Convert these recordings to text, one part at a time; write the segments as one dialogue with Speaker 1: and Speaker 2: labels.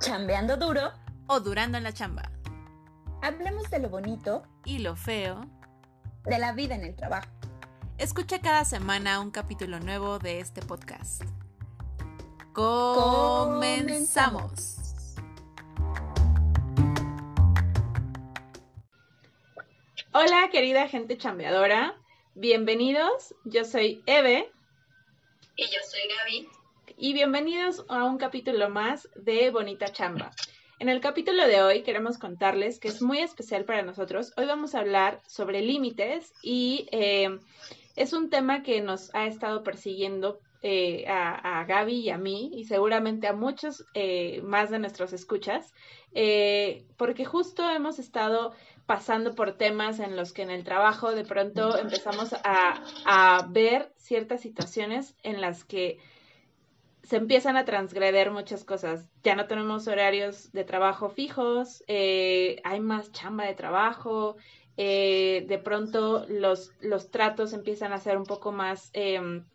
Speaker 1: chambeando duro
Speaker 2: o durando en la chamba.
Speaker 1: Hablemos de lo bonito
Speaker 2: y lo feo
Speaker 1: de la vida en el trabajo.
Speaker 2: Escucha cada semana un capítulo nuevo de este podcast. Comenzamos. Hola querida gente chambeadora, bienvenidos, yo soy Eve.
Speaker 3: Y yo soy Gaby.
Speaker 2: Y bienvenidos a un capítulo más de Bonita Chamba. En el capítulo de hoy queremos contarles que es muy especial para nosotros. Hoy vamos a hablar sobre límites y eh, es un tema que nos ha estado persiguiendo eh, a, Gaby y a mí y seguramente a muchos eh, más de nuestros escuchas, porque justo hemos estado pasando por temas en los que en el trabajo de pronto empezamos a, a ver ciertas situaciones en las que se empiezan a transgreder muchas cosas. Ya no tenemos horarios de trabajo fijos, eh, hay más chamba de trabajo, eh, de pronto los, los tratos empiezan a ser un poco más em,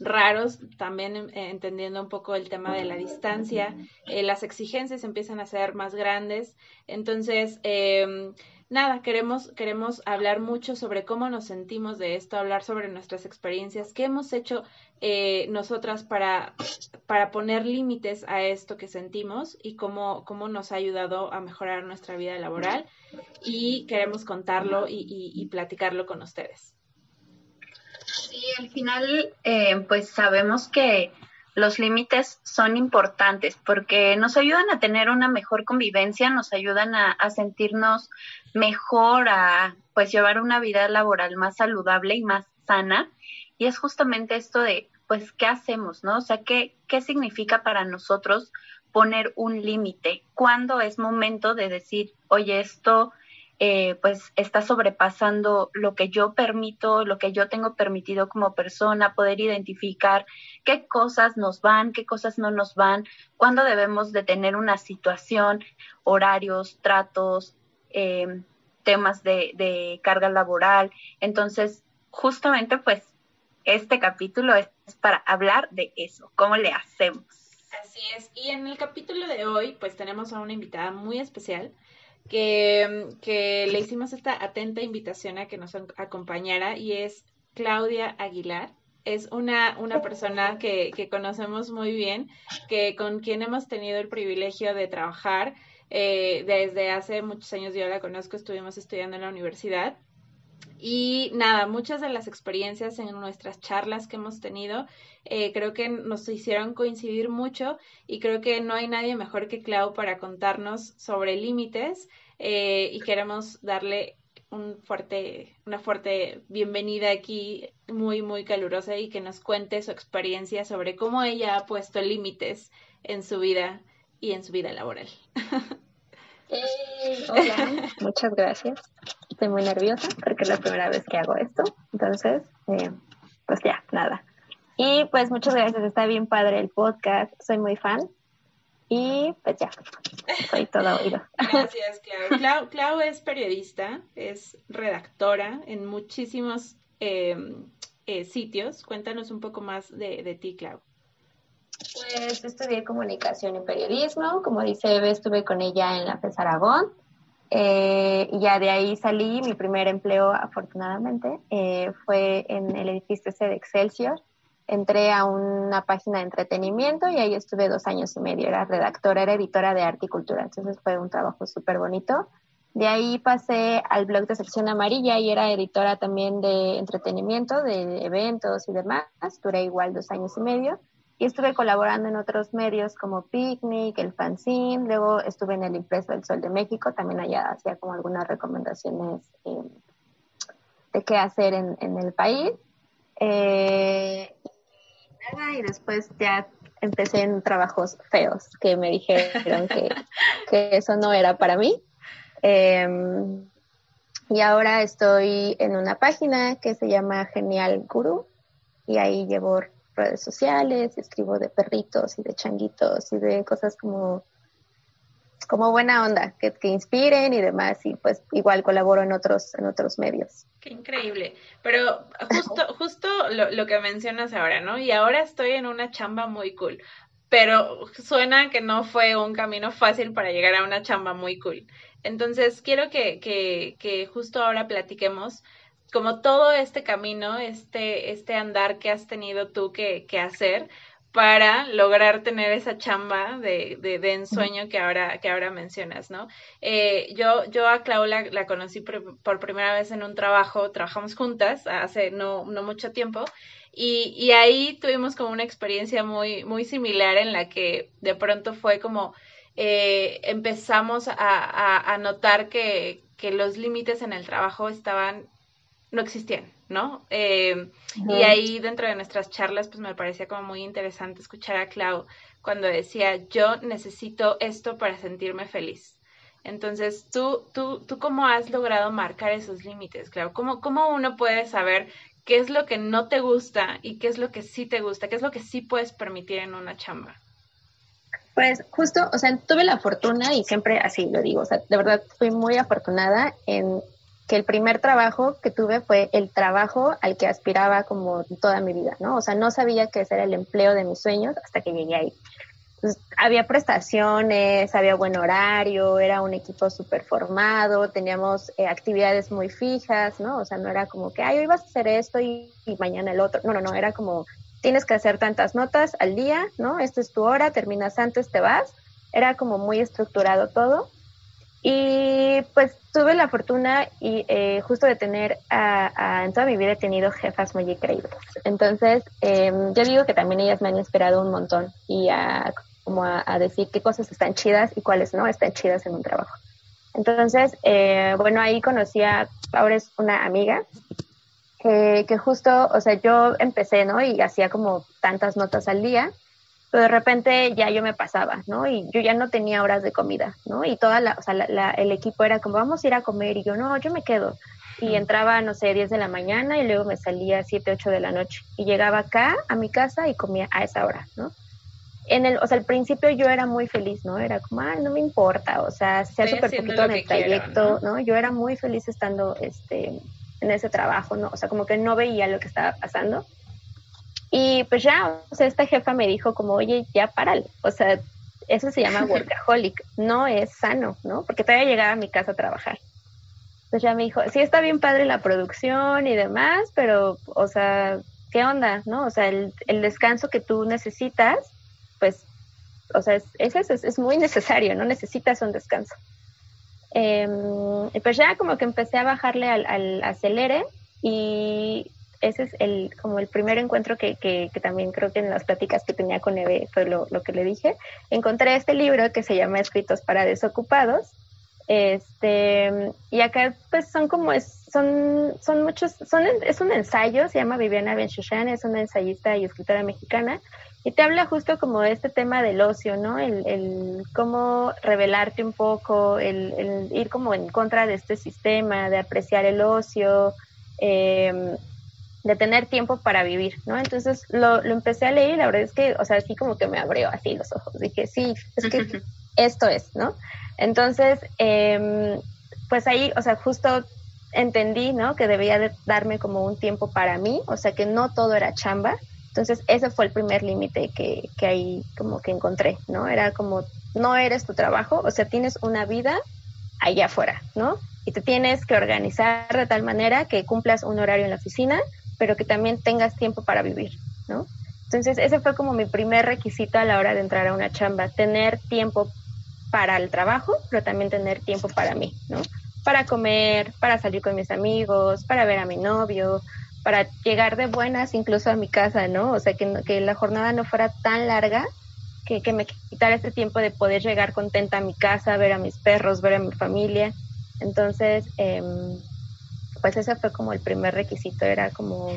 Speaker 2: raros, también eh, entendiendo un poco el tema de la distancia, las exigencias empiezan a ser más grandes. Entonces, em, nada, queremos, queremos hablar mucho sobre cómo nos sentimos de esto, hablar sobre nuestras experiencias, qué hemos hecho eh, nosotras para, para poner límites a esto que sentimos y cómo, cómo nos ha ayudado a mejorar nuestra vida laboral y queremos contarlo y, platicarlo con ustedes.
Speaker 3: Sí, al final, eh, pues sabemos que los límites son importantes porque nos ayudan a tener una mejor convivencia, nos ayudan a, sentirnos mejor, a pues llevar una vida laboral más saludable y más sana. Y es justamente esto de, pues, ¿qué hacemos, no? O sea, ¿qué, qué significa para nosotros poner un límite? ¿Cuándo es momento de decir, oye, esto eh, pues está sobrepasando lo que yo permito, lo que yo tengo permitido como persona, poder identificar qué cosas nos van, qué cosas no nos van, cuándo debemos de tener una situación, horarios, tratos, eh, temas de, de carga laboral. Entonces, justamente pues este capítulo es para hablar de eso, cómo le hacemos.
Speaker 2: Así es, y en el capítulo de hoy pues tenemos a una invitada muy especial que, le hicimos esta atenta invitación a que nos acompañara y es Claudia Aguilar. Es una, una persona que, que conocemos muy bien, que con quien hemos tenido el privilegio de trabajar eh, desde hace muchos años. Yo la conozco, estuvimos estudiando en la universidad y nada, muchas de las experiencias en nuestras charlas que hemos tenido eh, creo que nos hicieron coincidir mucho y creo que no hay nadie mejor que Clau para contarnos sobre límites eh, y queremos darle un fuerte, una fuerte bienvenida aquí, muy, muy calurosa y que nos cuente su experiencia sobre cómo ella ha puesto límites en su vida y en su vida laboral.
Speaker 4: Eh, hola, muchas gracias. Estoy muy nerviosa porque es la primera vez que hago esto. Entonces, eh, pues ya, nada. Y pues muchas gracias, está bien padre el podcast, soy muy fan. Y pues ya, soy todo oído.
Speaker 2: Gracias, Clau. Clau. es periodista, es redactora en muchísimos eh, sitios. Cuéntanos un poco más de, de ti, Clau.
Speaker 4: Pues estudié comunicación y periodismo, como dice Eve, estuve con ella en la FES Aragón. Eh, y ya de ahí salí, mi primer empleo afortunadamente eh, fue en el edificio ese de Excelsior. Entré a una página de entretenimiento y ahí estuve dos años y medio. Era redactora, era editora de arte y cultura, entonces fue un trabajo súper bonito. De ahí pasé al blog de sección amarilla y era editora también de entretenimiento, de eventos y demás. Duré igual dos años y medio y estuve colaborando en otros medios como Picnic, El Fanzine, luego estuve en el Impreso del Sol de México, también allá hacía como algunas recomendaciones eh, de qué hacer en, el país. Eh, y después ya empecé en trabajos feos que me dijeron que, que eso no era para mí. Em, y ahora estoy en una página que se llama Genial Guru y ahí llevo redes sociales, escribo de perritos y de changuitos y de cosas como, como buena onda, que, que inspiren y demás, y pues igual colaboro en otros, en otros medios.
Speaker 2: Qué increíble. Pero justo, justo lo, lo que mencionas ahora, ¿no? Y ahora estoy en una chamba muy cool. pero suena que no fue un camino fácil para llegar a una chamba muy cool. Entonces, quiero que, que, que justo ahora platiquemos como todo este camino, este, este andar que has tenido tú que, que hacer para lograr tener esa chamba de, de, ensueño que ahora, que ahora mencionas, ¿no? Eh, yo, yo a Clau la, conocí por, por, primera vez en un trabajo, trabajamos juntas hace no, no mucho tiempo, y, y, ahí tuvimos como una experiencia muy, muy similar en la que de pronto fue como eh, empezamos a, a, a notar que, que los límites en el trabajo estaban no existían, ¿no? Eh, y ahí dentro de nuestras charlas, pues me parecía como muy interesante escuchar a Clau cuando decía, yo necesito esto para sentirme feliz. Entonces, ¿tú, tú, tú cómo has logrado marcar esos límites, Clau? ¿Cómo, ¿Cómo uno puede saber qué es lo que no te gusta y qué es lo que sí te gusta? ¿Qué es lo que sí puedes permitir en una chamba?
Speaker 4: Pues justo, o sea, tuve la fortuna y siempre así lo digo, o sea, de verdad fui muy afortunada en que el primer trabajo que tuve fue el trabajo al que aspiraba como toda mi vida, ¿no? O sea, no sabía que ese era el empleo de mis sueños hasta que llegué ahí. Entonces, había prestaciones, había buen horario, era un equipo súper formado, teníamos eh, actividades muy fijas, ¿no? O sea, no era como que, ay, hoy vas a hacer esto y, mañana el otro. No, no, no, era como, tienes que hacer tantas notas al día, ¿no? Esta es tu hora, terminas antes, te vas. Era como muy estructurado todo. Y pues tuve la fortuna y eh, justo de tener, a, en toda mi vida he tenido jefas muy increíbles. Entonces, eh, yo digo que también ellas me han inspirado un montón y a, como a, decir qué cosas están chidas y cuáles no están chidas en un trabajo. Entonces, eh, bueno, ahí conocí a, ahora es una amiga, que, que justo, o sea, yo empecé, ¿no? Y hacía como tantas notas al día pero de repente ya yo me pasaba, ¿no? Y yo ya no tenía horas de comida, ¿no? Y toda la, o sea, la, la, el equipo era como, vamos a ir a comer, y yo, no, yo me quedo. Y entraba, no sé, 10 de la mañana y luego me salía 7, 8 de la noche. Y llegaba acá a mi casa y comía a esa hora, ¿no? En el, o sea, al principio yo era muy feliz, ¿no? Era como, ay, no me importa, o sea, sea súper poquito en el trayecto, quiero, ¿no? ¿no? Yo era muy feliz estando, este, en ese trabajo, ¿no? O sea, como que no veía lo que estaba pasando y pues ya, o sea, esta jefa me dijo como, oye, ya párale. O sea, eso se llama workaholic, no es sano, ¿no? Porque todavía llegaba a mi casa a trabajar. Entonces ya me dijo, sí está bien padre la producción y demás, pero, o sea, ¿qué onda, no? O sea, el, el descanso que tú necesitas, pues, o sea, es, es, es, es muy necesario, ¿no? Necesitas un descanso. Eh, pues ya como que empecé a bajarle al, al acelere y ese es el, como el primer encuentro que, que, también creo que en las pláticas que tenía con Eve fue lo, lo, que le dije. Encontré este libro que se llama Escritos para Desocupados. Este, y acá pues son como, es, son, son muchos, son, es un ensayo, se llama Viviana Benchushan, es una ensayista y escritora mexicana, y te habla justo como de este tema del ocio, ¿no? El, el cómo revelarte un poco, el, el ir como en contra de este sistema, de apreciar el ocio, eh, de tener tiempo para vivir, ¿no? Entonces lo, lo, empecé a leer y la verdad es que, o sea, así como que me abrió así los ojos. Dije, sí, es que esto es, ¿no? Entonces, eh, pues ahí, o sea, justo entendí, ¿no? Que debía de darme como un tiempo para mí, o sea, que no todo era chamba. Entonces, ese fue el primer límite que, que ahí como que encontré, ¿no? Era como, no eres tu trabajo, o sea, tienes una vida allá afuera, ¿no? Y te tienes que organizar de tal manera que cumplas un horario en la oficina, pero que también tengas tiempo para vivir, ¿no? Entonces, ese fue como mi primer requisito a la hora de entrar a una chamba, tener tiempo para el trabajo, pero también tener tiempo para mí, ¿no? Para comer, para salir con mis amigos, para ver a mi novio, para llegar de buenas incluso a mi casa, ¿no? O sea, que, que la jornada no fuera tan larga que, que me quitara este tiempo de poder llegar contenta a mi casa, ver a mis perros, ver a mi familia. Entonces, eh, pues ese fue como el primer requisito, era como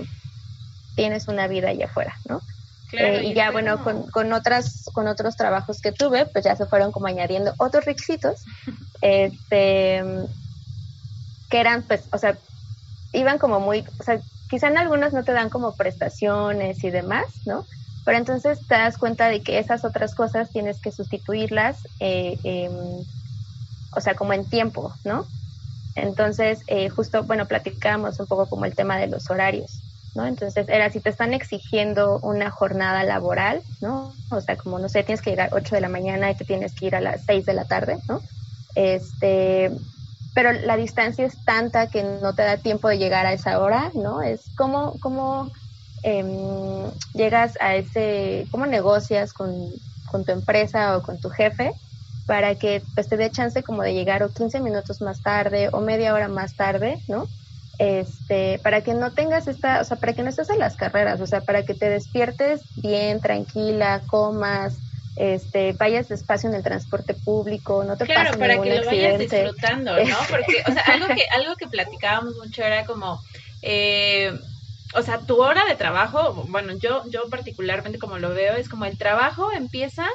Speaker 4: tienes una vida allá afuera, ¿no? Claro, eh, y ya bueno, con, con, otras, con otros trabajos que tuve, pues ya se fueron como añadiendo otros requisitos, este, que eran pues, o sea, iban como muy, o sea, quizá en algunos no te dan como prestaciones y demás, ¿no? Pero entonces te das cuenta de que esas otras cosas tienes que sustituirlas, eh, eh, o sea, como en tiempo, ¿no? Entonces, eh, justo, bueno, platicamos un poco como el tema de los horarios. ¿no? Entonces era si te están exigiendo una jornada laboral, ¿no? O sea, como no sé, tienes que llegar a 8 de la mañana y te tienes que ir a las 6 de la tarde, ¿no? Este, pero la distancia es tanta que no te da tiempo de llegar a esa hora, ¿no? Es como, como em, llegas a ese, cómo negocias con, con, tu empresa o con tu jefe para que pues, te dé chance como de llegar o 15 minutos más tarde o media hora más tarde, ¿no? Este, para que no tengas esta, o sea, para que no estés en las carreras, o sea, para que te despiertes bien, tranquila, comas, este, vayas despacio en el transporte público, no te
Speaker 2: claro, para que lo vayas disfrutando, ¿no? Porque, o sea, algo que, algo que platicábamos mucho era como, eh, o sea, tu hora de trabajo, bueno, yo, yo particularmente como lo veo, es como el trabajo empieza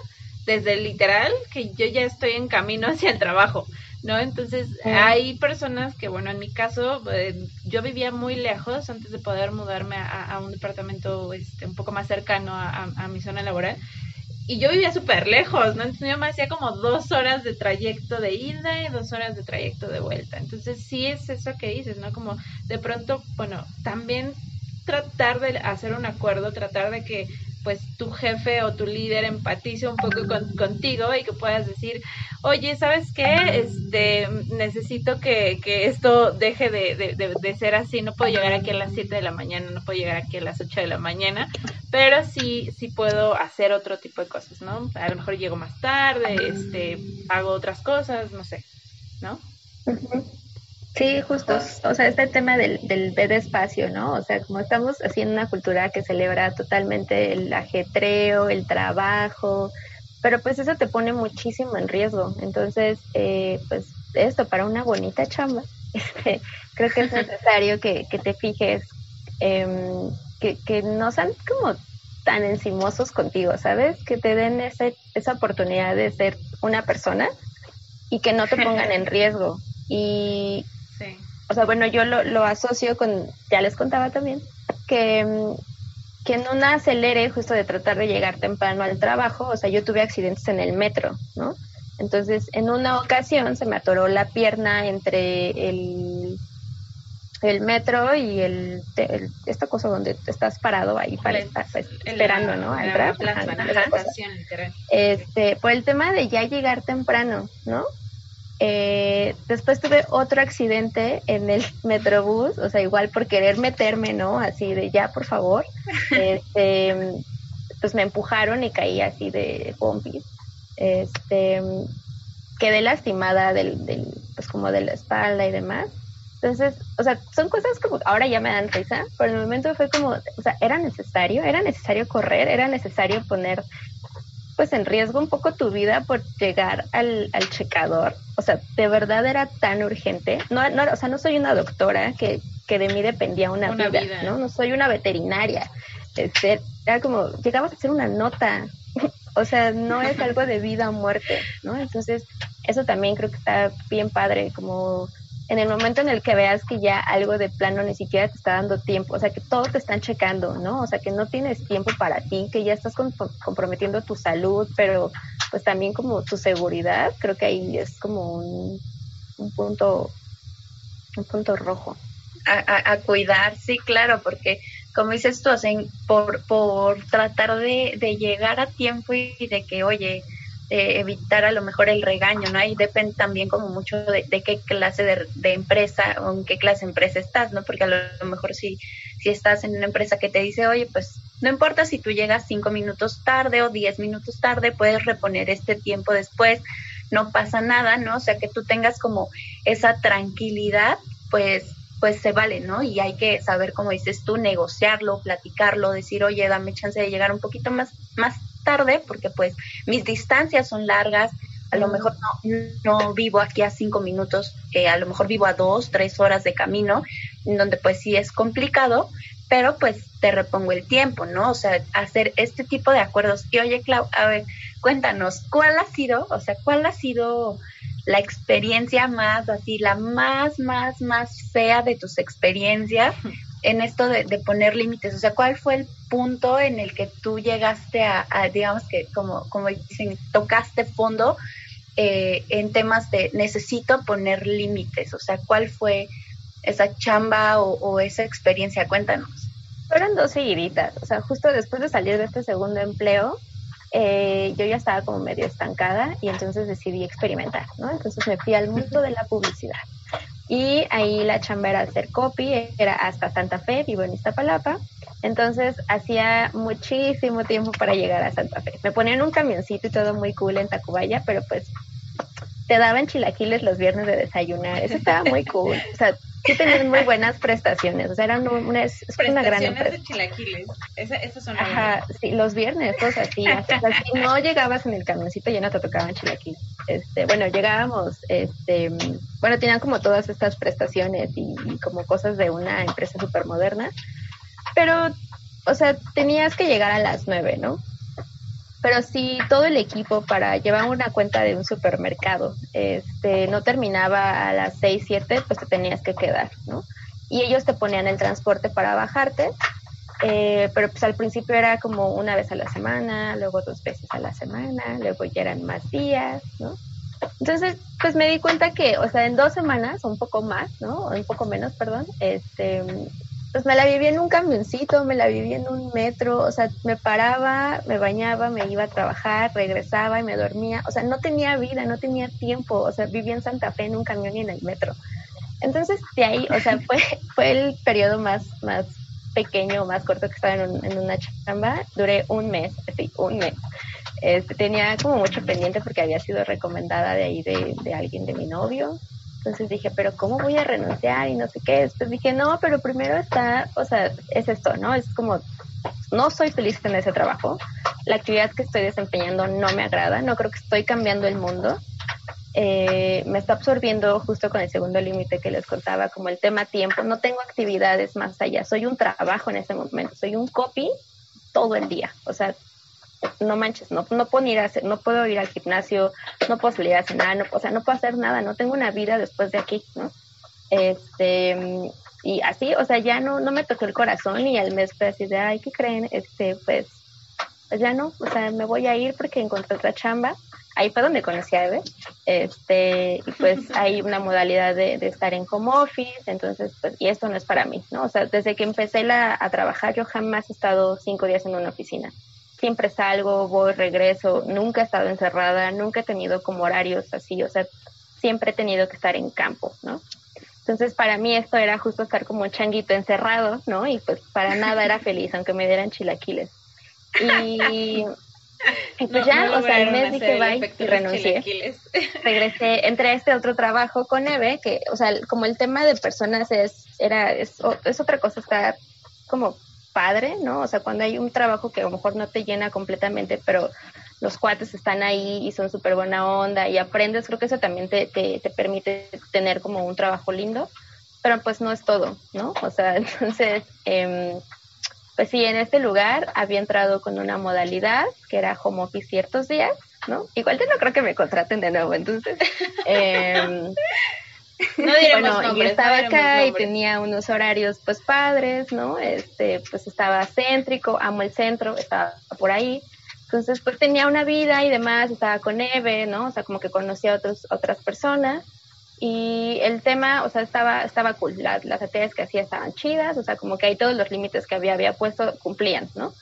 Speaker 2: desde literal que yo ya estoy en camino hacia el trabajo. ¿no? Entonces, hay personas que, bueno, en mi caso, eh, yo vivía muy lejos antes de poder mudarme a, un departamento este, un poco más cercano a, a mi zona laboral y yo vivía súper lejos, ¿no? Entonces yo me hacía como dos horas de trayecto de ida y dos horas de trayecto de vuelta. Entonces sí es eso que dices, ¿no? Como de pronto, bueno, también tratar de hacer un acuerdo, tratar de que pues tu jefe o tu líder empatice un poco contigo y que puedas decir, oye, ¿sabes qué? Este, necesito que, que esto deje de, de, de, ser así, no puedo llegar aquí a las 7 de la mañana, no puedo llegar aquí a las 8 de la mañana, pero sí, sí puedo hacer otro tipo de cosas, ¿no? A lo mejor llego más tarde, este, hago otras cosas, no sé, ¿no?
Speaker 4: Sí, justo. O sea, este tema del, del de espacio, ¿no? O sea, como estamos haciendo una cultura que celebra totalmente el ajetreo, el trabajo, pero pues eso te pone muchísimo en riesgo. Entonces, eh, pues esto para una bonita chamba, este, creo que es necesario que, que te fijes, em, que, que no sean como tan encimosos contigo, ¿sabes? Que te den ese, esa oportunidad de ser una persona y que no te pongan en riesgo. Y, o sea, bueno, yo lo, lo asocio con, ya les contaba también, que, mm, que en una acelere justo de tratar de llegar temprano al trabajo, o sea, yo tuve accidentes en el metro, ¿no? Entonces, en una ocasión se me atoró la pierna entre el, el metro y el, esta cosa donde estás parado ahí para estar pues, esperando, ¿no?
Speaker 2: La,
Speaker 4: este, por el tema de ya llegar temprano, ¿no? Eh, después tuve otro accidente en el Metrobús, o sea, igual por querer meterme, ¿no? Así de ya, por favor. Este, pues me empujaron y caí así de pompis. Este, quedé lastimada del, del, pues como de la espalda y demás. Entonces, o sea, son cosas como ahora ya me dan risa, pero en el momento fue como, o sea, era necesario, era necesario correr, era necesario poner pues en riesgo un poco tu vida por llegar al, al checador. O sea, de verdad era tan urgente. No, no, o sea, no soy una doctora que, que de mí dependía una, vida, ¿no? No soy una veterinaria. Este, era como, llegabas a hacer una nota. o sea, no es algo de vida o muerte, ¿no? Entonces, eso también creo que está bien padre, como en el momento en el que veas que ya algo de plano ni siquiera te está dando tiempo, o sea, que todos te están checando, ¿no? O sea, que no tienes tiempo para ti, que ya estás comprometiendo tu salud, pero pues también como tu seguridad, creo que ahí es como un, punto un punto rojo.
Speaker 3: A, cuidar, sí, claro, porque como dices tú, por, por tratar de, de llegar a tiempo y de que, oye, evitar a lo mejor el regaño, ¿no? Ahí depende también como mucho de, qué clase de, empresa o en qué clase de empresa estás, ¿no? Porque a lo, mejor si, si estás en una empresa que te dice, oye, pues no importa si tú llegas cinco minutos tarde o diez minutos tarde, puedes reponer este tiempo después, no pasa nada, ¿no? O sea, que tú tengas como esa tranquilidad, pues pues se vale, ¿no? Y hay que saber, como dices tú, negociarlo, platicarlo, decir, oye, dame chance de llegar un poquito más, más tarde porque pues mis distancias son largas, a lo mejor no, no vivo aquí a cinco minutos, eh, a lo mejor vivo a dos, tres horas de camino, donde pues sí es complicado, pero pues te repongo el tiempo, ¿no? O sea, hacer este tipo de acuerdos. Y oye, Clau, a ver, cuéntanos, ¿cuál ha sido, o sea, cuál ha sido la experiencia más, así, la más, más, más fea de tus experiencias en esto de, poner límites? O sea, ¿cuál fue el punto en el que tú llegaste a, digamos que, como, como dicen, tocaste fondo eh, en temas de necesito poner límites? O sea, ¿cuál fue esa chamba o, esa experiencia? Cuéntanos.
Speaker 4: Fueron dos seguiditas, o sea, justo después de salir de este segundo empleo, eh, yo ya estaba como medio estancada y entonces decidí experimentar, ¿no? Entonces me fui al mundo de la publicidad. Y ahí la chamba era hacer copy, era hasta Santa Fe, vivo en Iztapalapa. Entonces hacía muchísimo tiempo para llegar a Santa Fe. Me ponían un camioncito y todo muy cool en Tacubaya, pero pues te daban chilaquiles los viernes de desayunar. Eso estaba muy cool. O sea, sí tenían muy buenas prestaciones. O sea, eran una, es, una gran empresa.
Speaker 2: de chilaquiles. Esa, esas son
Speaker 4: Ajá, sí, los viernes, pues así. si no llegabas en el camioncito ya no te tocaban chilaquiles. Este, bueno, llegábamos, este, bueno, tenían como todas estas prestaciones y, y como cosas de una empresa súper moderna. Pero, o sea, tenías que llegar a las nueve, ¿no? Pero si todo el equipo para llevar una cuenta de un supermercado este, no terminaba a las 6, 7, pues te tenías que quedar, ¿no? Y ellos te ponían el transporte para bajarte, eh, pero pues al principio era como una vez a la semana, luego dos veces a la semana, luego ya eran más días, ¿no? Entonces, pues me di cuenta que, o sea, en dos semanas, un poco más, ¿no? Un poco menos, perdón, este, pues me la viví en un camioncito, me la viví en un metro, o sea, me paraba, me bañaba, me iba a trabajar, regresaba y me dormía, o sea, no tenía vida, no tenía tiempo, o sea, vivía en Santa Fe en un camión y en el metro. Entonces, de ahí, o sea, fue, fue el periodo más, más pequeño, más corto que estaba en, en una chamba, duré un mes, sí, un mes. Este, tenía como mucho pendiente porque había sido recomendada de ahí de, de alguien de mi novio, entonces dije, pero ¿cómo voy a renunciar? Y no sé qué. Después dije, no, pero primero está, o sea, es esto, ¿no? Es como, no soy feliz en ese trabajo. La actividad que estoy desempeñando no me agrada. No creo que estoy cambiando el mundo. Eh, me está absorbiendo justo con el segundo límite que les contaba, como el tema tiempo. No tengo actividades más allá. Soy un trabajo en ese momento. Soy un copy todo el día. O sea, no manches, no, no puedo ir a hacer, no puedo ir al gimnasio, no puedo salir a cenar, no, o sea, no puedo hacer nada, no tengo una vida después de aquí, ¿no? Este, y así, o sea, ya no, no me tocó el corazón y al mes fue así de, ay, ¿qué creen? Este, pues, pues ya no, o sea, me voy a ir porque encontré otra chamba. Ahí fue donde conocí a Eve, este, y pues hay una modalidad de, de, estar en home office, entonces, pues, y esto no es para mí, ¿no? O sea, desde que empecé la, a trabajar, yo jamás he estado cinco días en una oficina siempre salgo, voy, regreso, nunca he estado encerrada, nunca he tenido como horarios así, o sea, siempre he tenido que estar en campo, ¿no? Entonces para mí esto era justo estar como un changuito encerrado, ¿no? Y pues para nada era feliz, aunque me dieran chilaquiles. Y, pues ya, o sea, al mes dije bye y renuncié. Regresé, entré a este otro trabajo con Eve, que, o sea, como el tema de personas es, era, es, es otra cosa, está como padre, ¿no? O sea, cuando hay un trabajo que a lo mejor no te llena completamente, pero los cuates están ahí y son súper buena onda y aprendes, creo que eso también te, te, te, permite tener como un trabajo lindo, pero pues no es todo, ¿no? O sea, entonces, eh, pues sí, en este lugar había entrado con una modalidad que era home office ciertos días, ¿no? Igual yo no creo que me contraten de nuevo, entonces... Eh,
Speaker 2: no
Speaker 4: bueno, y estaba acá y tenía unos horarios pues padres, ¿no? Este, pues estaba céntrico, amo el centro, estaba por ahí. Entonces, pues tenía una vida y demás, estaba con Eve, ¿no? O sea, como que conocía a otros, otras personas. Y el tema, o sea, estaba, estaba cool. Las, las actividades que hacía estaban chidas, o sea, como que ahí todos los límites que había, había puesto cumplían, ¿no?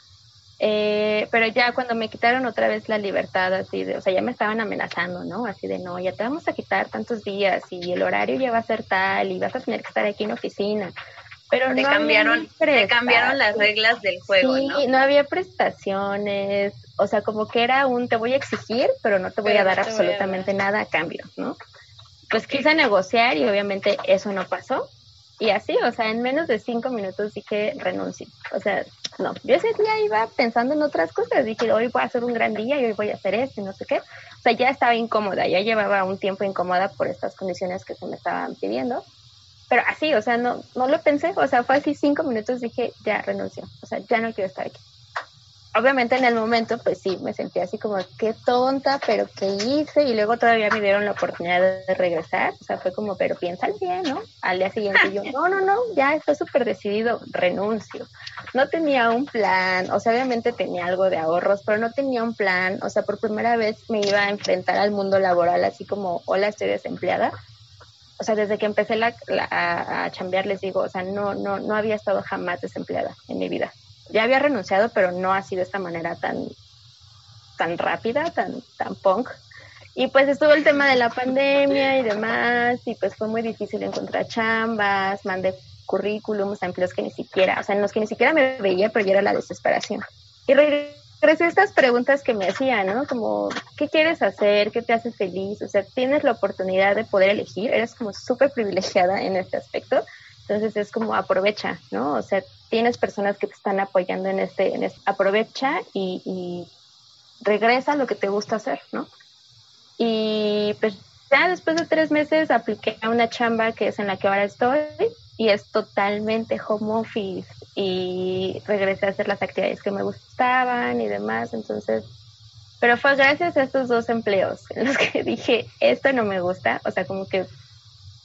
Speaker 4: Eh, pero ya cuando me quitaron otra vez la libertad, así de, o sea, ya me estaban amenazando, ¿no? Así de, no, ya te vamos a quitar tantos días y el horario ya va a ser tal y vas a tener que estar aquí en oficina. Pero
Speaker 3: te
Speaker 4: no
Speaker 3: cambiaron, te cambiaron las reglas del juego,
Speaker 4: sí,
Speaker 3: ¿no?
Speaker 4: no había prestaciones, o sea, como que era un te voy a exigir, pero no te voy pero a dar absolutamente a dar. nada a cambio, ¿no? Pues okay. quise negociar y obviamente eso no pasó. Y así, o sea, en menos de cinco minutos dije renuncio. O sea, no, yo ese día iba pensando en otras cosas. Dije, hoy voy a hacer un gran día y hoy voy a hacer esto y no sé qué. O sea, ya estaba incómoda, ya llevaba un tiempo incómoda por estas condiciones que se me estaban pidiendo. Pero así, o sea, no, no lo pensé. O sea, fue así cinco minutos, dije, ya renuncio. O sea, ya no quiero estar aquí obviamente en el momento, pues sí, me sentí así como, qué tonta, pero qué hice, y luego todavía me dieron la oportunidad de regresar, o sea, fue como, pero piensa bien, ¿no? Al día siguiente yo, no, no, no, ya estoy súper decidido, renuncio. No tenía un plan, o sea, obviamente tenía algo de ahorros, pero no tenía un plan, o sea, por primera vez me iba a enfrentar al mundo laboral así como, hola, estoy desempleada. o sea, desde que empecé la, a, a chambear, les digo, o sea, no, no, no había estado jamás desempleada en mi vida. Ya había renunciado, pero no así de esta manera tan, tan rápida, tan, tan punk. Y pues estuvo el tema de la pandemia y demás, y pues fue muy difícil encontrar chambas, mandé currículums a empleos que ni siquiera, o sea, en los que ni siquiera me veía, pero ya era la desesperación. Y regresé a estas preguntas que me hacían, ¿no? Como, ¿qué quieres hacer? ¿Qué te hace feliz? O sea, tienes la oportunidad de poder elegir, eres como súper privilegiada en este aspecto, entonces es como aprovecha, ¿no? O sea, tienes personas que te están apoyando en este, en este aprovecha y, y regresa a lo que te gusta hacer, ¿no? Y pues ya después de tres meses apliqué a una chamba que es en la que ahora estoy y es totalmente home office y regresé a hacer las actividades que me gustaban y demás, entonces, pero fue gracias a estos dos empleos en los que dije, esto no me gusta, o sea, como que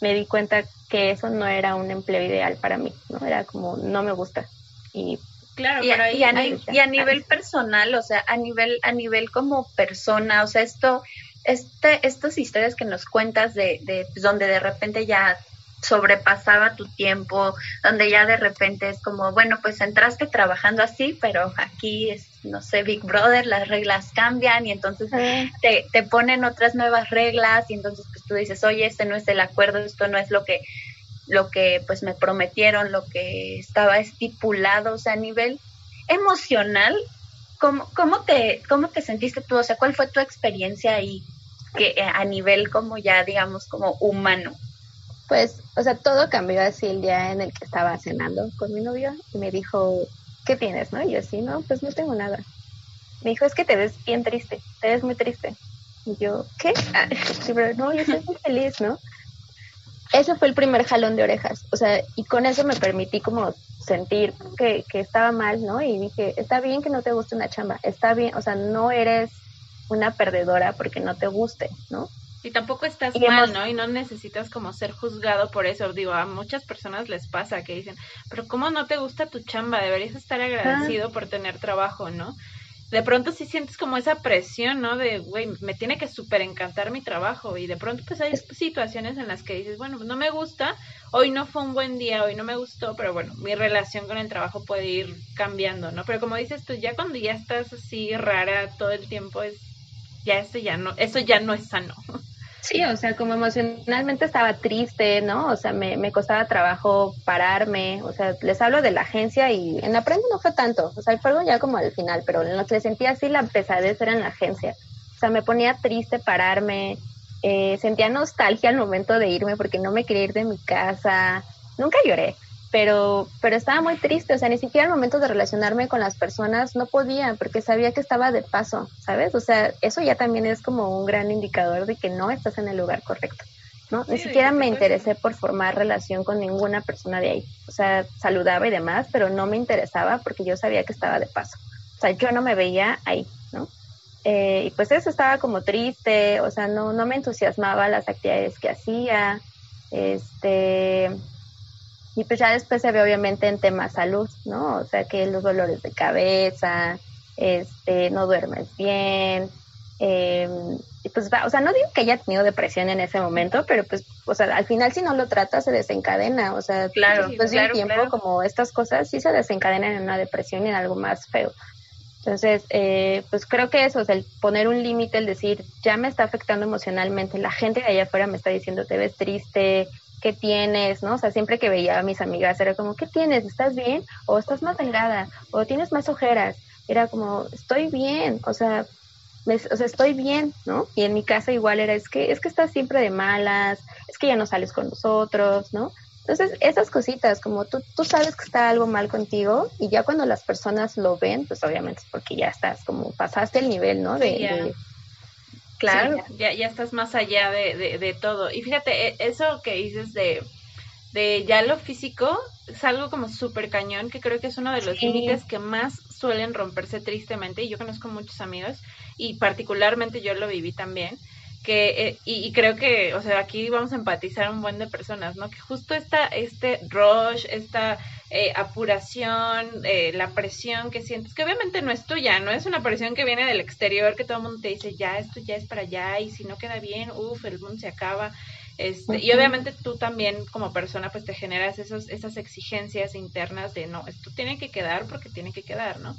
Speaker 4: me di cuenta que eso no era un empleo ideal para mí, ¿no? Era como, no me gusta. Y
Speaker 3: Claro, y, a, y, a, y a nivel personal, o sea, a nivel, a nivel como persona, o sea, esto, este, estas historias que nos cuentas de, de pues, donde de repente ya sobrepasaba tu tiempo, donde ya de repente es como, bueno, pues entraste trabajando así, pero aquí es, no sé, Big Brother, las reglas cambian y entonces te, te ponen otras nuevas reglas y entonces pues tú dices, oye, este no es el acuerdo, esto no es lo que, lo que pues me prometieron, lo que estaba estipulado, o sea, a nivel emocional, ¿cómo, cómo, te, cómo te sentiste tú? O sea, ¿cuál fue tu experiencia ahí que, a nivel como ya, digamos, como humano?
Speaker 4: Pues, o sea, todo cambió así el día en el que estaba cenando con mi novio y me dijo, ¿qué tienes? ¿No? Y yo así, no, pues no tengo nada. Me dijo, es que te ves bien triste, te ves muy triste. Y yo, ¿qué? Ah, pero no, yo estoy muy feliz, ¿no? Ese fue el primer jalón de orejas, o sea, y con eso me permití como sentir que, que estaba mal, ¿no? Y dije, está bien que no te guste una chamba, está bien, o sea, no eres una perdedora porque no te guste, ¿no?
Speaker 2: Y tampoco estás mal, ¿no? Y no necesitas como ser juzgado por eso. Digo, a muchas personas les pasa que dicen, pero ¿cómo no te gusta tu chamba? Deberías estar agradecido por tener trabajo, ¿no? De pronto sí sientes como esa presión, ¿no? De, güey, me tiene que súper encantar mi trabajo. Y de pronto pues hay situaciones en las que dices, bueno, no me gusta, hoy no fue un buen día, hoy no me gustó, pero bueno, mi relación con el trabajo puede ir cambiando, ¿no? Pero como dices tú, ya cuando ya estás así rara todo el tiempo, es ya eso ya no, eso ya no es sano.
Speaker 4: Sí, o sea, como emocionalmente estaba triste, ¿no? O sea, me, costaba trabajo pararme, o sea, les hablo de la agencia y en la prensa no fue tanto, o sea, fue algo ya como al final, pero en lo que sentía así la pesadez era en la agencia. O sea, me ponía triste pararme, eh, sentía nostalgia al momento de irme porque no me quería ir de mi casa, nunca lloré, pero, pero estaba muy triste, o sea, ni siquiera al momento de relacionarme con las personas no podía, porque sabía que estaba de paso, ¿sabes? O sea, eso ya también es como un gran indicador de que no estás en el lugar correcto, ¿no? ni siquiera me interesé por formar relación con ninguna persona de ahí, o sea, saludaba y demás, pero no me interesaba porque yo sabía que estaba de paso, o sea, yo no me veía ahí, ¿no? Eh, y pues eso estaba como triste, o sea, no, no me entusiasmaba las actividades que hacía, este y pues ya después se ve obviamente en temas salud, ¿no? O sea, que los dolores de cabeza, este, no duermes bien, eh, pues, o sea, no digo que haya tenido depresión en ese momento, pero pues, o sea, al final si no lo tratas se desencadena, o sea,
Speaker 3: claro,
Speaker 4: después de un tiempo como estas cosas sí se desencadenan en una depresión y en algo más feo. Entonces, eh, pues creo que eso, es el poner un límite, el decir, ya me está afectando emocionalmente, la gente de allá afuera me está diciendo, te ves triste, ¿qué tienes? ¿no? O sea, siempre que veía a mis amigas era como, ¿qué tienes? ¿Estás bien? ¿O estás más delgada? ¿O tienes más ojeras? Era como, estoy bien, o sea, o sea, estoy bien, ¿no? Y en mi casa igual era, es que, es que estás siempre de malas, es que ya no sales con nosotros, ¿no? Entonces, esas cositas, como tú, tú sabes que está algo mal contigo y ya cuando las personas lo ven, pues obviamente es porque ya estás, como pasaste el nivel, ¿no? de,
Speaker 2: Claro. ya, ya, estás más allá de, de, todo. Y fíjate, e, eso que dices de, de ya lo físico es algo como súper cañón, que creo que es uno de los límites que más suelen romperse tristemente. Y yo conozco muchos amigos y particularmente yo lo viví también. Que, eh, y, creo que, o sea, aquí vamos a empatizar un buen de personas, ¿no? Que justo esta, este rush, esta eh, apuración, eh, la presión que sientes, que obviamente no es tuya, no es una presión que viene del exterior, que todo el mundo te dice, ya, esto ya es para allá, y si no queda bien, uff, el mundo se acaba. Este, Y obviamente tú también como persona pues te generas esos, esas exigencias internas de no, esto tiene que quedar porque tiene que quedar, ¿no?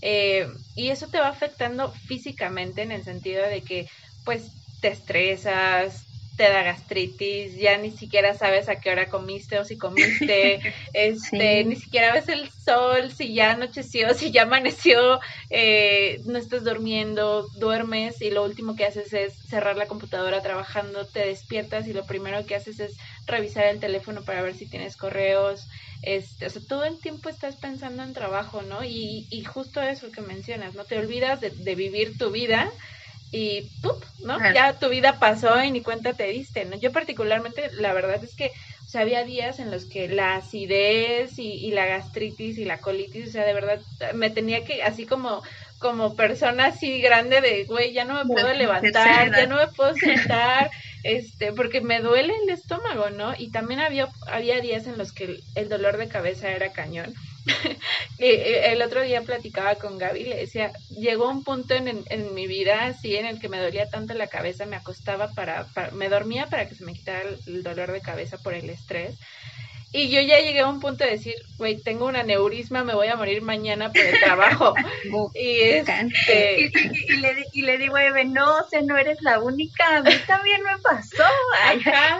Speaker 2: Y eso te va afectando físicamente en el sentido de que pues te estresas, te da gastritis, ya ni siquiera sabes a qué hora comiste o si comiste, este, ni siquiera ves el sol, si ya anocheció, si ya amaneció, eh, no estás durmiendo, duermes y lo último que haces es cerrar la computadora trabajando, te despiertas y lo primero que haces es revisar el teléfono para ver si tienes correos, este, o sea, todo el tiempo estás pensando en trabajo, ¿no? Y, y justo eso que mencionas, ¿no? Te olvidas de, de vivir tu vida y ¡pup! ¿no? Ya tu vida pasó y ni cuenta te diste, ¿no? Yo particularmente, la verdad es que, o sea, había días en los que la acidez y, y la gastritis y la colitis, o sea, de verdad, me tenía que, así como como persona así grande de, güey, ya no me puedo levantar, ya no me puedo sentar, este, porque me duele el estómago, ¿no? Y también había, había días en los que el dolor de cabeza era cañón. El otro día platicaba con Gaby, le decía, llegó un punto en, en, mi vida así en el que me dolía tanto la cabeza, me acostaba para me dormía para que se me quitara el dolor de cabeza por el estrés. Y yo ya llegué a un punto de decir, güey, tengo un aneurisma, me voy a morir mañana por el trabajo. y, este...
Speaker 3: y, le, y le digo, Eve, no, o sea, no eres la única, a mí también me pasó,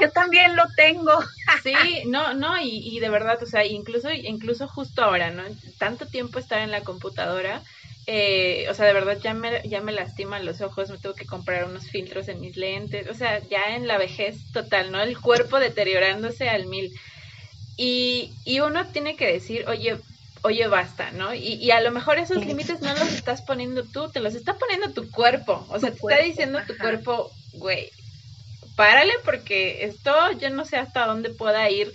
Speaker 3: yo también lo tengo.
Speaker 2: sí, no, no, y, y de verdad, o sea, incluso, incluso justo ahora, ¿no? Tanto tiempo estar en la computadora, eh, o sea, de verdad ya me, ya me lastiman los ojos, me tengo que comprar unos filtros en mis lentes, o sea, ya en la vejez total, ¿no? El cuerpo deteriorándose al mil. Y, y uno tiene que decir, oye, oye, basta, ¿no? Y, y a lo mejor esos límites no los estás poniendo tú, te los está poniendo tu cuerpo. O sea, te está diciendo tu cuerpo, güey, párale porque esto yo no sé hasta dónde pueda ir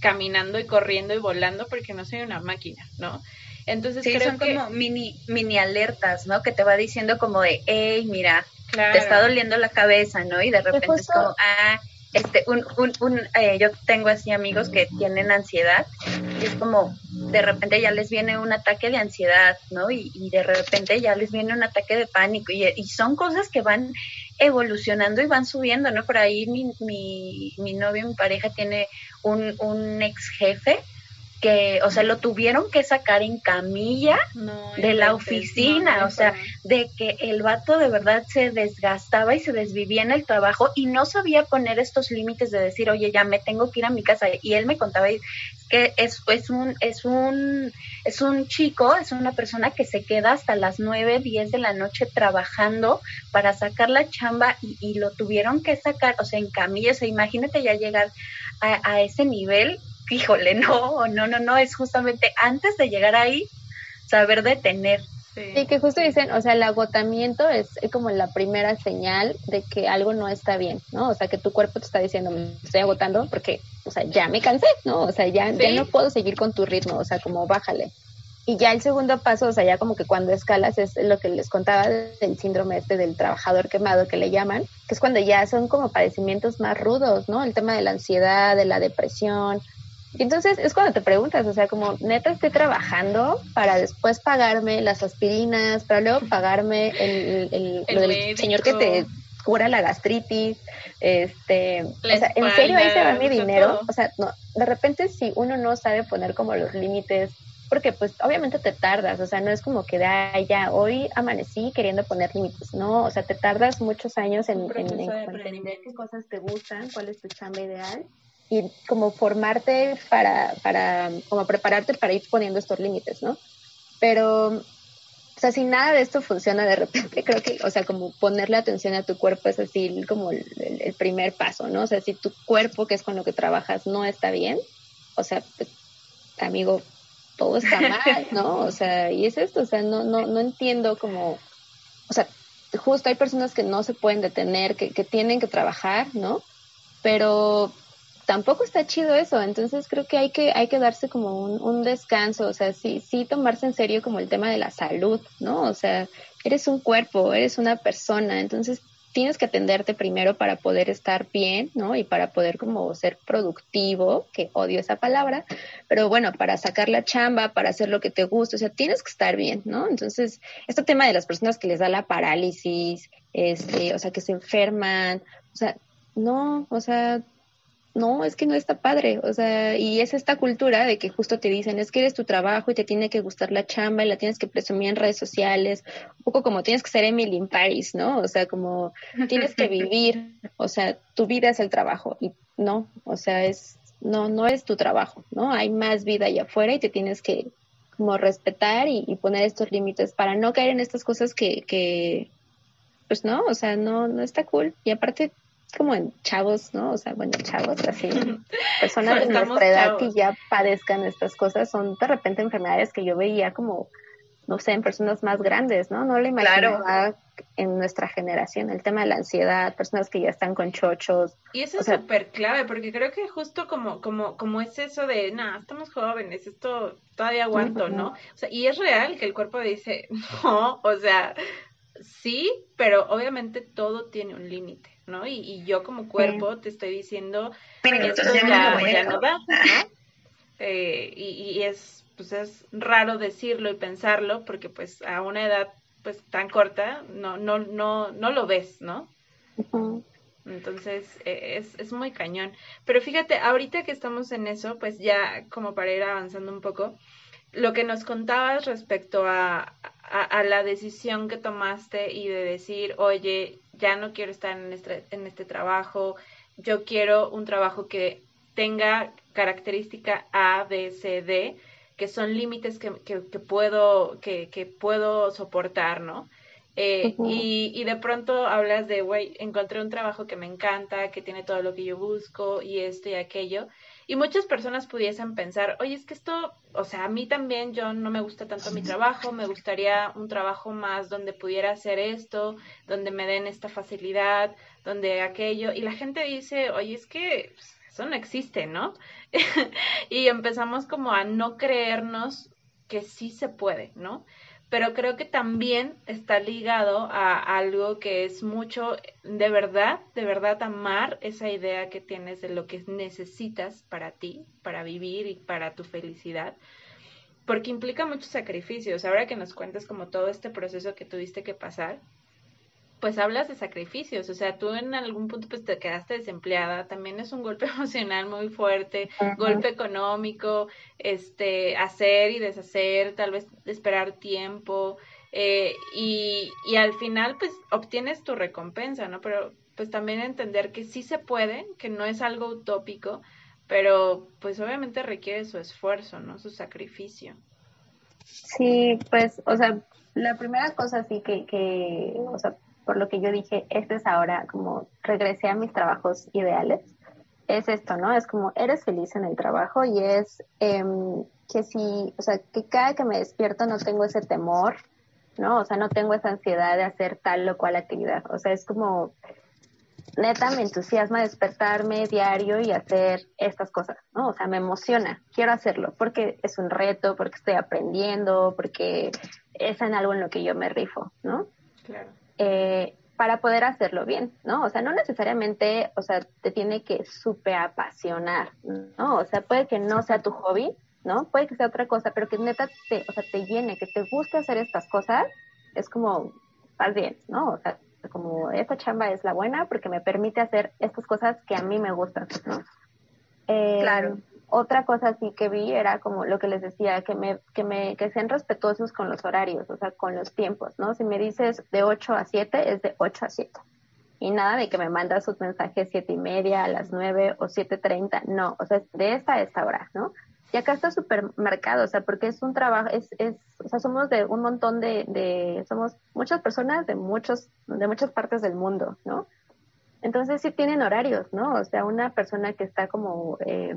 Speaker 2: caminando y corriendo y volando porque no soy una máquina, ¿no?
Speaker 3: Entonces sí, son como mini, mini alertas, ¿no? Que te va diciendo como de, hey, mira, te está doliendo la cabeza, ¿no? Y de repente es como, ah, este, un, un, un eh, yo tengo así amigos que tienen ansiedad y es como de repente ya les viene un ataque de ansiedad, ¿no? Y, de repente ya les viene un ataque de pánico y, y, son cosas que van evolucionando y van subiendo, ¿no? Por ahí mi, mi, mi novio, mi pareja tiene un, un ex jefe que, o sea, lo tuvieron que sacar en camilla de la oficina, o sea, de que el vato de verdad se desgastaba y se desvivía en el trabajo y no sabía poner estos límites de decir, oye, ya me tengo que ir a mi casa. Y él me contaba que es, es un, es un, es un chico, es una persona que se queda hasta las nueve, diez de la noche trabajando para sacar la chamba y, y lo tuvieron que sacar, o sea, en camilla, o sea, imagínate ya llegar a, a ese nivel híjole, no, no, no, no, es justamente antes de llegar ahí, saber detener.
Speaker 4: Sí. que justo dicen, o sea, el agotamiento es como la primera señal de que algo no está bien, ¿no? O sea, que tu cuerpo te está diciendo, me estoy agotando porque, o sea, ya me cansé, ¿no? O sea, ya, ya no puedo seguir con tu ritmo, o sea, como bájale. Y ya el segundo paso, o sea, ya como que cuando escalas es lo que les contaba del síndrome este del trabajador quemado que le llaman, que es cuando ya son como padecimientos más rudos, ¿no? El tema de la ansiedad, de la depresión, entonces es cuando te preguntas, o sea, como neta estoy trabajando para después pagarme las aspirinas, para luego pagarme el, el, el, del señor que te cura la gastritis, este, o sea, en serio ahí se va mi dinero, o sea, no, de repente si uno no sabe poner como los límites, porque pues obviamente te tardas, o sea, no es como que de ya hoy amanecí queriendo poner límites, no, o sea, te tardas muchos años en, en, en entender qué cosas te gustan, cuál es tu chamba ideal y como formarte para, para, como prepararte para ir poniendo estos límites, ¿no? Pero, o sea, si nada de esto funciona de repente, creo que, o sea, como ponerle atención a tu cuerpo es así como el, el primer paso, ¿no? O sea, si tu cuerpo, que es con lo que trabajas, no está bien, o sea, pues, amigo, todo está mal, ¿no? O sea, y es esto, o sea, no, no, no entiendo como, o sea, justo hay personas que no se pueden detener, que, que tienen que trabajar, ¿no? Pero tampoco está chido eso, entonces creo que hay que, hay que darse como un, un, descanso, o sea, sí, sí tomarse en serio como el tema de la salud, ¿no? O sea, eres un cuerpo, eres una persona, entonces tienes que atenderte primero para poder estar bien, ¿no? Y para poder como ser productivo, que odio esa palabra, pero bueno, para sacar la chamba, para hacer lo que te gusta, o sea, tienes que estar bien, ¿no? Entonces, este tema de las personas que les da la parálisis, este, o sea, que se enferman, o sea, no, o sea, no, es que no está padre, o sea, y es esta cultura de que justo te dicen, es que eres tu trabajo y te tiene que gustar la chamba y la tienes que presumir en redes sociales, un poco como tienes que ser Emily in Paris, ¿no? O sea, como tienes que vivir, o sea, tu vida es el trabajo y no, o sea, es, no, no es tu trabajo, ¿no? Hay más vida allá afuera y te tienes que como respetar y, y poner estos límites para no caer en estas cosas que, que, pues no, o sea, no, no está cool. Y aparte como en chavos, ¿no? O sea, bueno, chavos, así, personas de nuestra edad que ya padezcan estas cosas, son de repente enfermedades que yo veía como, no sé, en personas más grandes, ¿no? No le imaginaba en nuestra generación, el tema de la ansiedad, personas que ya están con chochos.
Speaker 2: Y eso es súper clave, porque creo que justo como, como, como es eso de, nada, estamos jóvenes, esto todavía aguanto, ¿no? O sea, y es real que el cuerpo dice, no, o sea, sí, pero obviamente todo tiene un límite. ¿No? Y, yo como cuerpo te estoy diciendo que esto ya, no da, ¿no? Eh, y, es, pues es raro decirlo y pensarlo porque pues a una edad pues tan corta no, no, no, no lo ves, ¿no? Entonces e, es, es muy cañón. Pero fíjate, ahorita que estamos en eso, pues ya como para ir avanzando un poco, lo que nos contabas respecto a, a, la decisión que tomaste y de decir, oye, ya no quiero estar en este, en este trabajo, yo quiero un trabajo que tenga característica A, B, C, D, que son límites que, que, que puedo, que, que, puedo soportar, ¿no? Eh, y, y, de pronto hablas de, güey, encontré un trabajo que me encanta, que tiene todo lo que yo busco y esto y aquello. Y muchas personas pudiesen pensar, oye, es que esto, o sea, a mí también yo no me gusta tanto mi trabajo, me gustaría un trabajo más donde pudiera hacer esto, donde me den esta facilidad, donde aquello. Y la gente dice, oye, es que eso no existe, ¿no? y empezamos como a no creernos que sí se puede, ¿no? Pero creo que también está ligado a algo que es mucho de verdad, de verdad amar esa idea que tienes de lo que necesitas para ti, para vivir y para tu felicidad, porque implica muchos sacrificios. Ahora que nos cuentas como todo este proceso que tuviste que pasar, pues hablas de sacrificios, o sea, tú en algún punto pues te quedaste desempleada, también es un golpe emocional muy fuerte, golpe económico, este, hacer y deshacer, tal vez esperar tiempo, eh, y, y al final pues obtienes tu recompensa, ¿no? Pero pues también entender que sí se puede, que no es algo utópico, pero pues obviamente requiere su esfuerzo, ¿no? Su sacrificio.
Speaker 4: Sí, pues, o sea, la primera cosa sí que, que o sea, por lo que yo dije, este es ahora como regresé a mis trabajos ideales, es esto, ¿no? Es como eres feliz en el trabajo y es em, que si, o sea, que cada que me despierto no tengo ese temor, ¿no? O sea, no tengo esa ansiedad de hacer tal o cual actividad. O sea, es como, neta, me entusiasma despertarme diario y hacer estas cosas, ¿no? O sea, me emociona, quiero hacerlo porque es un reto, porque estoy aprendiendo, porque es en algo en lo que yo me rifo, ¿no? Claro. Eh, para poder hacerlo bien, ¿no? O sea, no necesariamente, o sea, te tiene que súper apasionar, ¿no? O sea, puede que no sea tu hobby, ¿no? Puede que sea otra cosa, pero que neta te, o sea, te llene, que te guste hacer estas cosas, es como, vas bien, ¿no? O sea, como esta chamba es la buena porque me permite hacer estas cosas que a mí me gustan, ¿no? Eh, claro otra cosa sí que vi era como lo que les decía, que me, que me, que sean respetuosos con los horarios, o sea, con los tiempos, ¿no? Si me dices de 8 a 7, es de 8 a 7. Y nada de que me mandas sus mensajes siete y media, a las 9 o 7.30, no, o sea, de esta a esta hora, ¿no? Y acá está súper marcado, o sea, porque es un trabajo, es, es, o sea, somos de un montón de, de, somos muchas personas de muchos, de muchas partes del mundo, ¿no? Entonces sí tienen horarios, ¿no? O sea, una persona que está como, eh,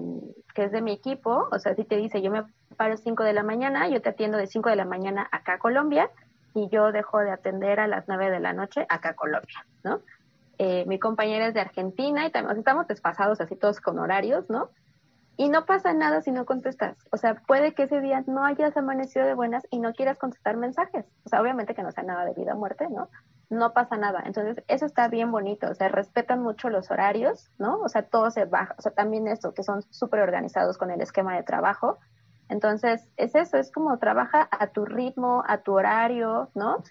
Speaker 4: que es de mi equipo, o sea, si te dice, yo me paro 5 de la mañana, yo te atiendo de 5 de la mañana acá a Colombia y yo dejo de atender a las 9 de la noche acá a Colombia, ¿no? Eh, mi compañera es de Argentina y también estamos despasados así todos con horarios, ¿no? Y no pasa nada si no contestas. O sea, puede que ese día no hayas amanecido de buenas y no quieras contestar mensajes. O sea, obviamente que no sea nada de vida o muerte, ¿no? No pasa nada. Entonces, eso está bien bonito, o sea, respetan mucho los horarios, ¿no? O sea, todo se baja, o sea, también esto, que son súper organizados con el esquema de trabajo. Entonces, es eso, es como trabaja a tu ritmo, a tu horario, ¿no?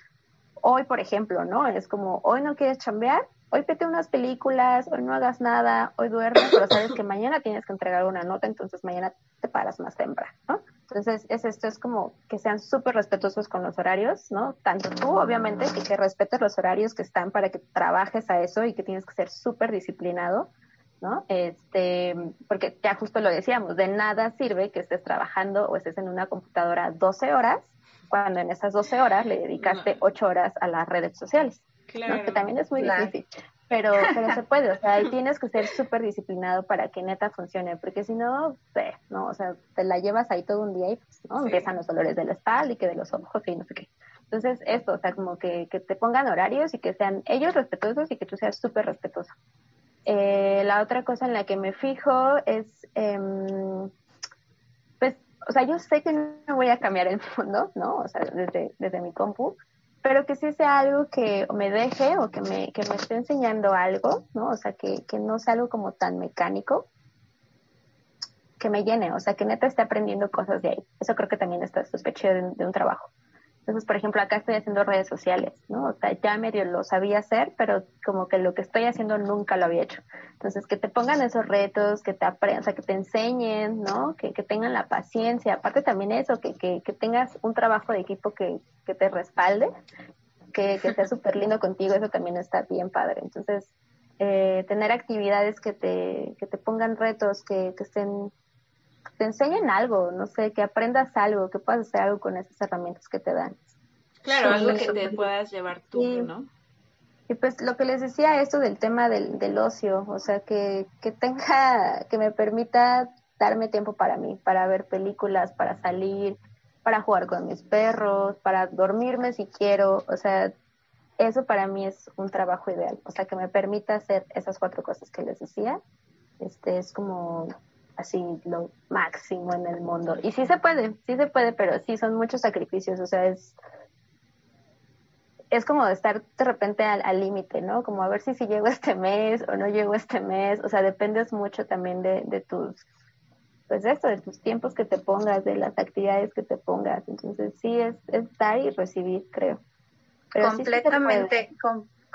Speaker 4: Hoy, por ejemplo, ¿no? Es como, hoy no quieres chambear, hoy vete unas películas, hoy no hagas nada, hoy duerme, pero sabes que mañana tienes que entregar una nota, entonces mañana te paras más temprano, ¿no? Entonces, es esto es como que sean súper respetuosos con los horarios, ¿no? Tanto tú, obviamente, que, que respetes los horarios que están para que trabajes a eso y que tienes que ser súper disciplinado, ¿no? Este, porque ya justo lo decíamos, de nada sirve que estés trabajando o estés en una computadora 12 horas, cuando en esas 12 horas le dedicaste 8 horas a las redes sociales, ¿no? Que también es muy difícil pero, pero se puede, o sea, ahí tienes que ser súper disciplinado para que neta funcione, porque si no, no, o sea, te la llevas ahí todo un día y pues, ¿no? Empiezan los dolores de la espalda y que de los ojos y no sé qué. Entonces, esto, o sea, como que, que te pongan horarios y que sean ellos respetuosos y que tú seas súper respetuoso. Eh, la otra cosa en la que me fijo es, eh, pues, o sea, yo sé que no voy a cambiar el mundo, ¿no? O sea, desde, desde mi compu, pero que sí sea algo que me deje o que me, que me esté enseñando algo, ¿no? O sea, que, que no sea algo como tan mecánico, que me llene, o sea, que neta esté aprendiendo cosas de ahí. Eso creo que también está sospecho de, de un trabajo. Entonces, por ejemplo, acá estoy haciendo redes sociales, ¿no? O sea, ya medio lo sabía hacer, pero como que lo que estoy haciendo nunca lo había hecho. Entonces, que te pongan esos retos, que te aprendan, o sea, que te enseñen, ¿no? Que, que tengan la paciencia. Aparte también eso, que, que, que tengas un trabajo de equipo que, que te respalde, que, que sea súper lindo contigo, eso también está bien padre. Entonces, eh, tener actividades que te, que te pongan retos, que, que estén te enseñen algo, no sé, que aprendas algo, que puedas hacer algo con esas herramientas que te dan.
Speaker 2: Claro, algo que te puedas llevar tú, ¿no?
Speaker 4: Y pues lo que les decía, esto del tema del, del ocio, o sea, que, que tenga, que me permita darme tiempo para mí, para ver películas, para salir, para jugar con mis perros, para dormirme si quiero, o sea, eso para mí es un trabajo ideal, o sea, que me permita hacer esas cuatro cosas que les decía, este es como así lo máximo en el mundo. Y sí se puede, sí se puede, pero sí son muchos sacrificios, o sea, es es como estar de repente al límite, ¿no? Como a ver si si llego este mes o no llego este mes, o sea, dependes mucho también de, de tus, pues esto, de tus tiempos que te pongas, de las actividades que te pongas, entonces sí es, es dar y recibir, creo.
Speaker 3: Pero Completamente,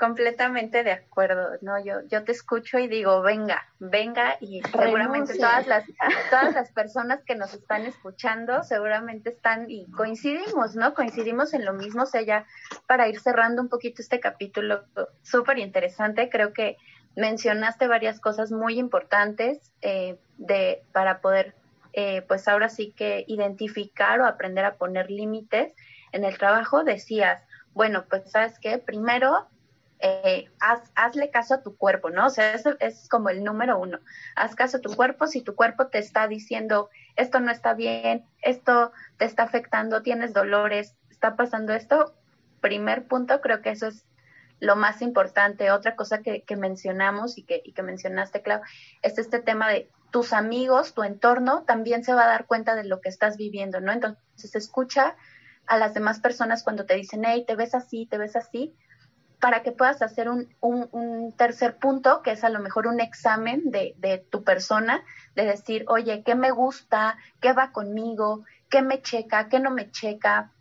Speaker 3: completamente de acuerdo, ¿no? Yo, yo te escucho y digo, venga, venga, y seguramente todas las, todas las personas que nos están escuchando seguramente están y coincidimos, ¿no? Coincidimos en lo mismo, o sea, ya para ir cerrando un poquito este capítulo súper interesante, creo que mencionaste varias cosas muy importantes eh, de, para poder, eh, pues ahora sí que identificar o aprender a poner límites en el trabajo, decías, bueno, pues sabes qué, primero eh, haz, hazle caso a tu cuerpo, ¿no? O sea, eso es como el número uno. Haz caso a tu cuerpo. Si tu cuerpo te está diciendo, esto no está bien, esto te está afectando, tienes dolores, está pasando esto, primer punto, creo que eso es lo más importante. Otra cosa que, que mencionamos y que, y que mencionaste, Clau, es este tema de tus amigos, tu entorno, también se va a dar cuenta de lo que estás viviendo, ¿no? Entonces, escucha a las demás personas cuando te dicen, hey, te ves así, te ves así, para que puedas hacer un, un, tercer punto, que es a lo mejor un examen de, de, tu persona, de decir, oye, ¿qué me gusta? ¿Qué va conmigo? ¿Qué me checa? ¿Qué no me checa?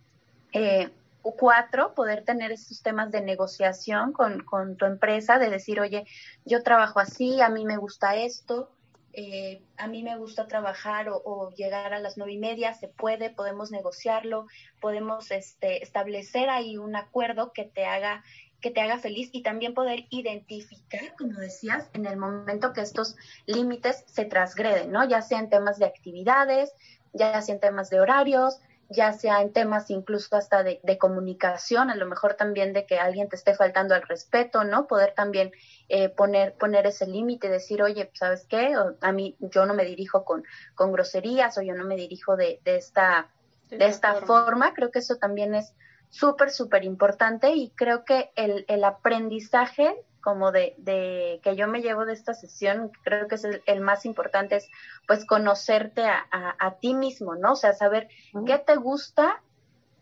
Speaker 3: Eh, cuatro, poder tener esos temas de negociación con, con, tu empresa, de decir, oye, yo trabajo así, a mí me gusta esto, eh, a mí me gusta trabajar o, o, llegar a las nueve y media, se puede, podemos negociarlo, podemos este, establecer ahí un acuerdo que te haga que te haga feliz y también poder identificar, como decías, en el momento que estos límites se transgreden, ¿no? Ya sea en temas de actividades, ya sea en temas de horarios, ya sea en temas incluso hasta de, de comunicación, a lo mejor también de que alguien te esté faltando al respeto, ¿no? Poder también eh, poner, poner ese límite, decir, oye, ¿sabes qué? O, a mí yo no me dirijo con, con groserías o yo no me dirijo de, de esta, de esta forma. forma. Creo que eso también es súper, súper importante y creo que el, el aprendizaje como de, de, que yo me llevo de esta sesión, creo que es el, el más importante, es pues conocerte a, a, a, ti mismo, ¿no? O sea, saber uh -huh. qué te gusta,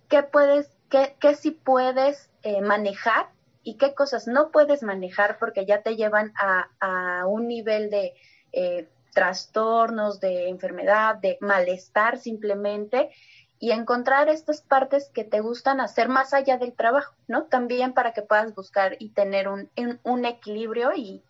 Speaker 3: qué puedes, qué, qué sí puedes eh, manejar y qué cosas no puedes manejar porque ya te llevan a, a un nivel de eh, trastornos, de enfermedad, de malestar simplemente y encontrar estas partes que te gustan hacer más allá del trabajo, ¿no? También para que puedas buscar y tener un, un, equilibrio y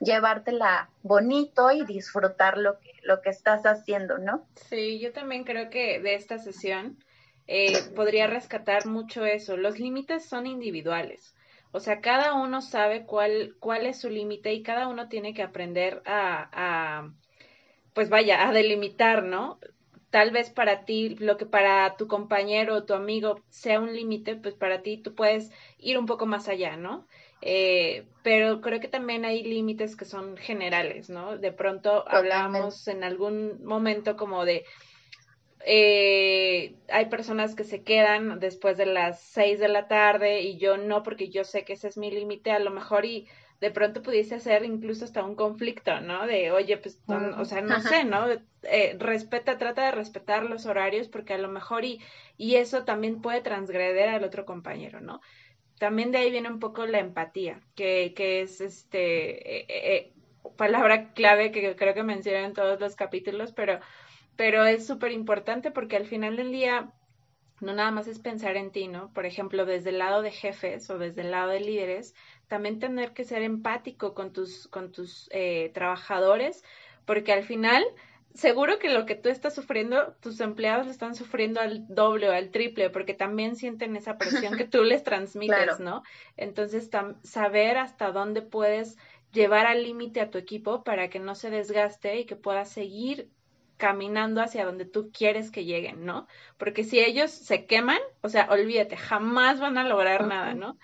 Speaker 3: llevártela bonito y disfrutar lo que, lo que estás haciendo, ¿no?
Speaker 2: Sí, yo también creo que de esta sesión eh, podría rescatar mucho eso. Los límites son individuales. O sea, cada uno sabe cuál, cuál es su límite y cada uno tiene que aprender a, a, pues vaya, a delimitar, ¿no? Tal vez para ti, lo que para tu compañero o tu amigo sea un límite, pues para ti tú puedes ir un poco más allá, ¿no? Eh, pero creo que también hay límites que son generales, ¿no? De pronto hablamos en algún momento como de, eh, hay personas que se quedan después de las seis de la tarde y yo no, porque yo sé que ese es mi límite, a lo mejor y de pronto pudiese ser incluso hasta un conflicto, ¿no? De, oye, pues, o sea, no sé, ¿no? Eh, respeta, trata de respetar los horarios porque a lo mejor y, y eso también puede transgreder al otro compañero, ¿no? También de ahí viene un poco la empatía, que, que es este, eh, eh, palabra clave que creo que mencionan en todos los capítulos, pero pero es súper importante porque al final del día no nada más es pensar en ti, ¿no? Por ejemplo, desde el lado de jefes o desde el lado de líderes, también tener que ser empático con tus, con tus eh, trabajadores, porque al final, seguro que lo que tú estás sufriendo, tus empleados lo están sufriendo al doble o al triple, porque también sienten esa presión que tú les transmites, ¿no? Entonces, saber hasta dónde puedes llevar al límite a tu equipo para que no se desgaste y que pueda seguir caminando hacia donde tú quieres que lleguen, ¿no? Porque si ellos se queman, o sea, olvídate, jamás van a lograr nada, ¿no?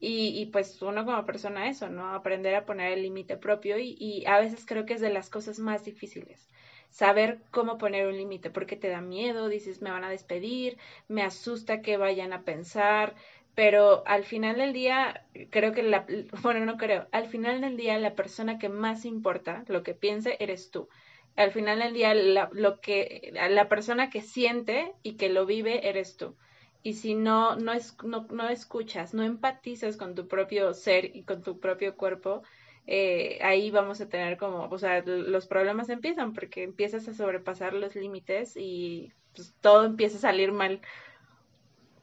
Speaker 2: Y, y, pues uno como persona eso, ¿no? Aprender a poner el límite propio y, y, a veces creo que es de las cosas más difíciles. Saber cómo poner un límite, porque te da miedo, dices, me van a despedir, me asusta que vayan a pensar, pero al final del día, creo que la, bueno, no creo, al final del día la persona que más importa, lo que piense, eres tú al final del día la, lo que la persona que siente y que lo vive eres tú. Y si no, no, es, no, no escuchas, no empatizas con tu propio ser y con tu propio cuerpo, eh, ahí vamos a tener como, o sea, los problemas empiezan porque empiezas a sobrepasar los límites y pues, todo empieza a salir mal.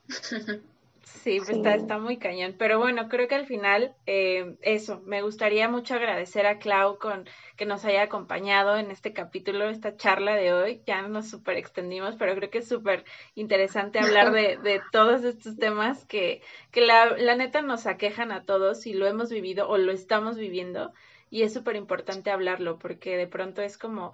Speaker 2: Sí, pues Está, está muy cañón. Pero bueno, creo que al final eh, eso, me gustaría mucho agradecer a Clau con que nos haya acompañado en este capítulo, esta charla de hoy. Ya nos super extendimos, pero creo que es súper interesante hablar de, de, todos estos temas que, que la, la neta nos aquejan a todos y lo hemos vivido o lo estamos viviendo. Y es súper importante hablarlo porque de pronto es como,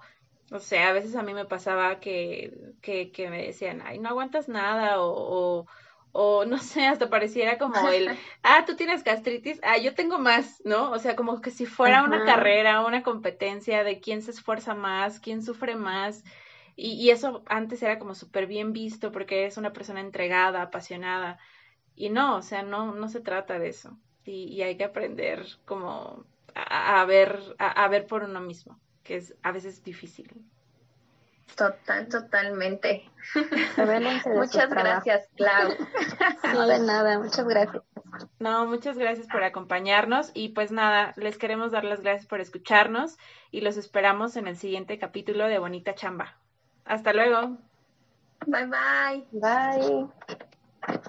Speaker 2: o sea, a veces a mí me pasaba que, que, que me decían, ay, no aguantas nada o o no sé, hasta pareciera como el, ah, tú tienes gastritis, ah, yo tengo más, ¿no? O sea, como que si fuera una carrera, una competencia de quién se esfuerza más, quién sufre más. Y, y eso antes era como súper bien visto porque es una persona entregada, apasionada. Y no, o sea, no, no se trata de eso. Y, y hay que aprender como a, a ver, a, a ver por uno mismo, que es a veces difícil.
Speaker 3: Total, totalmente. muchas gracias, Clau.
Speaker 4: No de nada, muchas gracias.
Speaker 2: No, muchas gracias por acompañarnos y pues nada, les queremos dar las gracias por escucharnos y los esperamos en el siguiente capítulo de Bonita Chamba. Hasta luego.
Speaker 3: Bye bye.
Speaker 4: Bye.